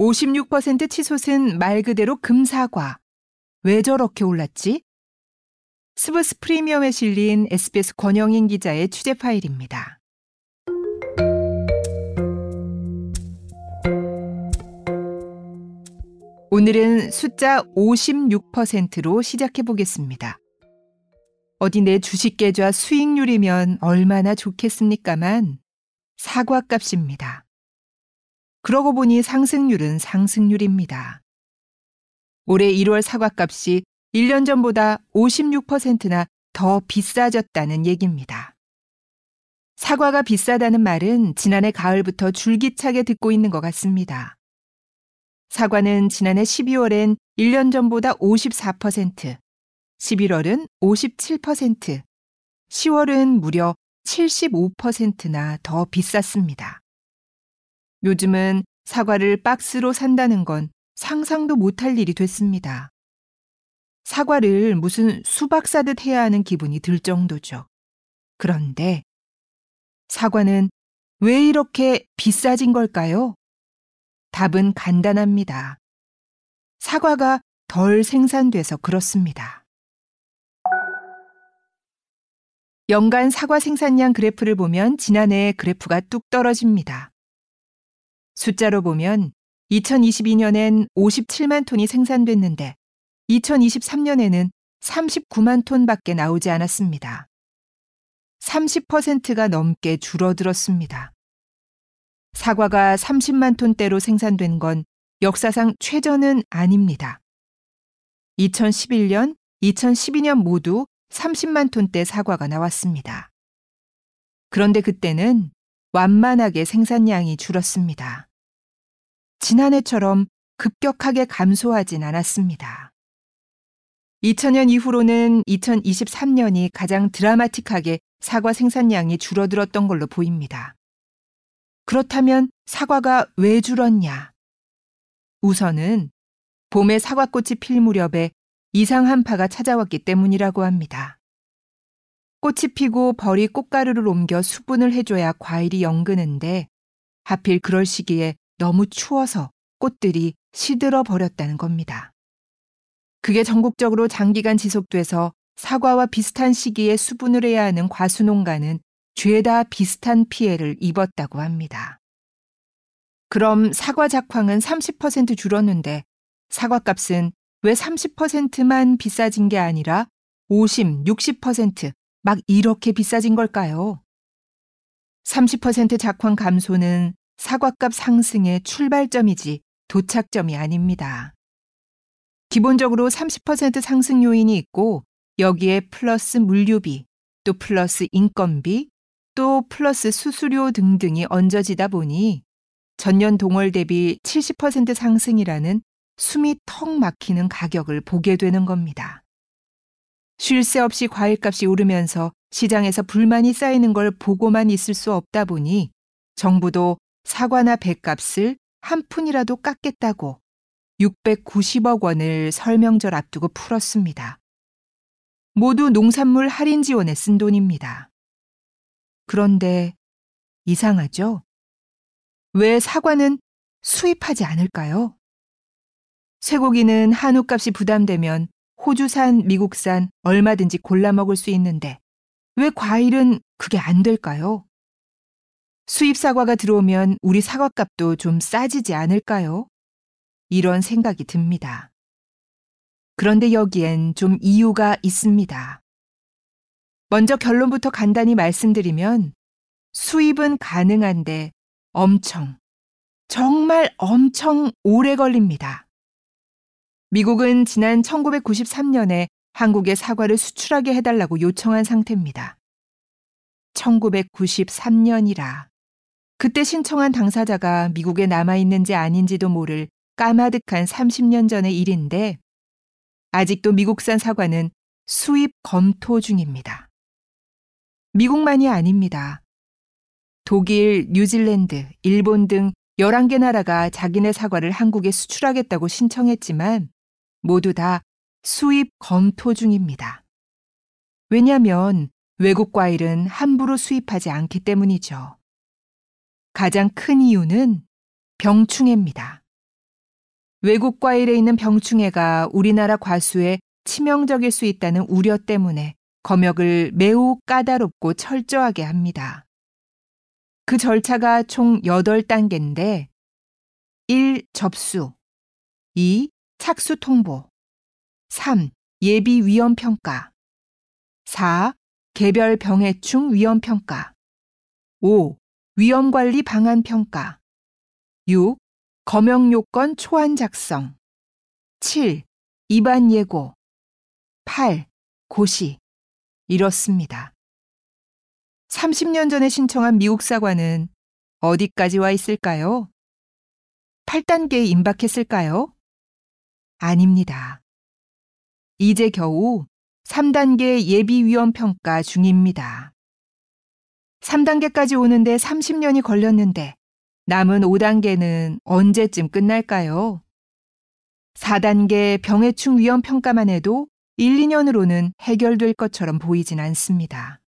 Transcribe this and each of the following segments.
56% 치솟은 말 그대로 금사과. 왜 저렇게 올랐지? 스브스 프리미엄에 실린 SBS 권영인 기자의 취재 파일입니다. 오늘은 숫자 56%로 시작해 보겠습니다. 어디 내 주식 계좌 수익률이면 얼마나 좋겠습니까만 사과 값입니다. 그러고 보니 상승률은 상승률입니다. 올해 1월 사과값이 1년 전보다 56%나 더 비싸졌다는 얘기입니다. 사과가 비싸다는 말은 지난해 가을부터 줄기차게 듣고 있는 것 같습니다. 사과는 지난해 12월엔 1년 전보다 54%, 11월은 57%, 10월은 무려 75%나 더 비쌌습니다. 요즘은 사과를 박스로 산다는 건 상상도 못할 일이 됐습니다. 사과를 무슨 수박 사듯 해야 하는 기분이 들 정도죠. 그런데 사과는 왜 이렇게 비싸진 걸까요? 답은 간단합니다. 사과가 덜 생산돼서 그렇습니다. 연간 사과 생산량 그래프를 보면 지난해 그래프가 뚝 떨어집니다. 숫자로 보면 2022년엔 57만 톤이 생산됐는데 2023년에는 39만 톤밖에 나오지 않았습니다. 30%가 넘게 줄어들었습니다. 사과가 30만 톤대로 생산된 건 역사상 최저는 아닙니다. 2011년, 2012년 모두 30만 톤대 사과가 나왔습니다. 그런데 그때는 완만하게 생산량이 줄었습니다. 지난해처럼 급격하게 감소하진 않았습니다. 2000년 이후로는 2023년이 가장 드라마틱하게 사과 생산량이 줄어들었던 걸로 보입니다. 그렇다면 사과가 왜 줄었냐? 우선은 봄에 사과꽃이 필 무렵에 이상 한파가 찾아왔기 때문이라고 합니다. 꽃이 피고 벌이 꽃가루를 옮겨 수분을 해줘야 과일이 연근는데 하필 그럴 시기에 너무 추워서 꽃들이 시들어 버렸다는 겁니다. 그게 전국적으로 장기간 지속돼서 사과와 비슷한 시기에 수분을 해야 하는 과수농가는 죄다 비슷한 피해를 입었다고 합니다. 그럼 사과 작황은 30% 줄었는데 사과 값은 왜 30%만 비싸진 게 아니라 50, 60%막 이렇게 비싸진 걸까요? 30% 작황 감소는 사과값 상승의 출발점이지 도착점이 아닙니다. 기본적으로 30% 상승 요인이 있고 여기에 플러스 물류비, 또 플러스 인건비, 또 플러스 수수료 등등이 얹어지다 보니 전년 동월 대비 70% 상승이라는 숨이 턱 막히는 가격을 보게 되는 겁니다. 쉴 새 없이 과일값이 오르면서 시장에서 불만이 쌓이는 걸 보고만 있을 수 없다 보니 정부도 사과나 배값을 한 푼이라도 깎겠다고 690억 원을 설명절 앞두고 풀었습니다. 모두 농산물 할인 지원에 쓴 돈입니다. 그런데 이상하죠? 왜 사과는 수입하지 않을까요? 쇠고기는 한우 값이 부담되면 호주산, 미국산 얼마든지 골라 먹을 수 있는데 왜 과일은 그게 안 될까요? 수입 사과가 들어오면 우리 사과값도 좀 싸지지 않을까요? 이런 생각이 듭니다. 그런데 여기엔 좀 이유가 있습니다. 먼저 결론부터 간단히 말씀드리면 수입은 가능한데 엄청, 정말 엄청 오래 걸립니다. 미국은 지난 1993년에 한국에 사과를 수출하게 해달라고 요청한 상태입니다. 1993년이라 그때 신청한 당사자가 미국에 남아있는지 아닌지도 모를 까마득한 30년 전의 일인데 아직도 미국산 사과는 수입 검토 중입니다. 미국만이 아닙니다. 독일, 뉴질랜드, 일본 등 11개 나라가 자기네 사과를 한국에 수출하겠다고 신청했지만 모두 다 수입 검토 중입니다. 왜냐하면 외국 과일은 함부로 수입하지 않기 때문이죠. 가장 큰 이유는 병충해입니다. 외국 과일에 있는 병충해가 우리나라 과수에 치명적일 수 있다는 우려 때문에 검역을 매우 까다롭고 철저하게 합니다. 그 절차가 총 8단계인데 1. 접수 2. 착수 통보 3. 예비 위험 평가 4. 개별 병해충 위험 평가 5. 위험 관리 방안 평가 6. 검역 요건 초안 작성 7. 입안 예고 8. 고시 이렇습니다. 30년 전에 신청한 미국 사과는 어디까지 와 있을까요? 8단계에 임박했을까요? 아닙니다. 이제 겨우 3단계 예비위험 평가 중입니다. 3단계까지 오는데 30년이 걸렸는데 남은 5단계는 언제쯤 끝날까요? 4단계 병해충 위험 평가만 해도 1, 2년으로는 해결될 것처럼 보이진 않습니다.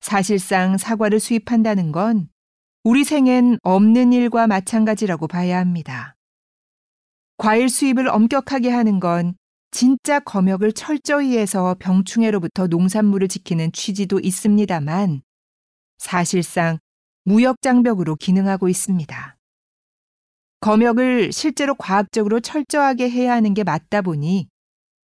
사실상 사과를 수입한다는 건 우리 생엔 없는 일과 마찬가지라고 봐야 합니다. 과일 수입을 엄격하게 하는 건 진짜 검역을 철저히 해서 병충해로부터 농산물을 지키는 취지도 있습니다만 사실상 무역 장벽으로 기능하고 있습니다. 검역을 실제로 과학적으로 철저하게 해야 하는 게 맞다 보니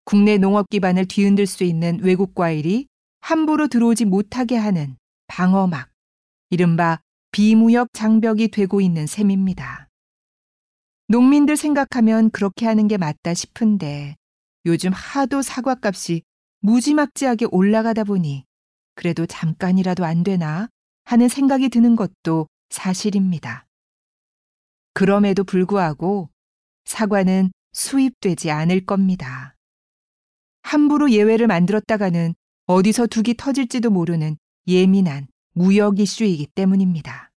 국내 농업 기반을 뒤흔들 수 있는 외국 과일이 함부로 들어오지 못하게 하는 방어막, 이른바 비무역 장벽이 되고 있는 셈입니다. 농민들 생각하면 그렇게 하는 게 맞다 싶은데 요즘 하도 사과 값이 무지막지하게 올라가다 보니 그래도 잠깐이라도 안 되나 하는 생각이 드는 것도 사실입니다. 그럼에도 불구하고 사과는 수입되지 않을 겁니다. 함부로 예외를 만들었다가는 어디서 둑이 터질지도 모르는 예민한 무역 이슈이기 때문입니다.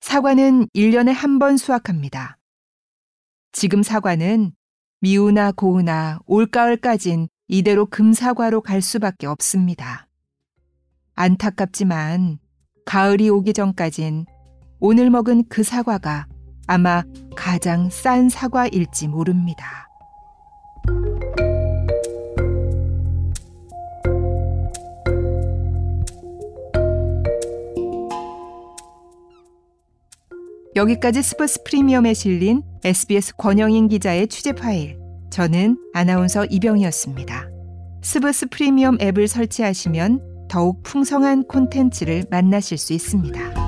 사과는 1년에 한 번 수확합니다. 지금 사과는 미우나 고우나 올가을까진 이대로 금사과로 갈 수밖에 없습니다. 안타깝지만 가을이 오기 전까진 오늘 먹은 그 사과가 아마 가장 싼 사과일지 모릅니다. 여기까지 스포츠 프리미엄에 실린 SBS 권영인 기자의 취재 파일. 저는 아나운서 이병이었습니다. 스브스 프리미엄 앱을 설치하시면 더욱 풍성한 콘텐츠를 만나실 수 있습니다.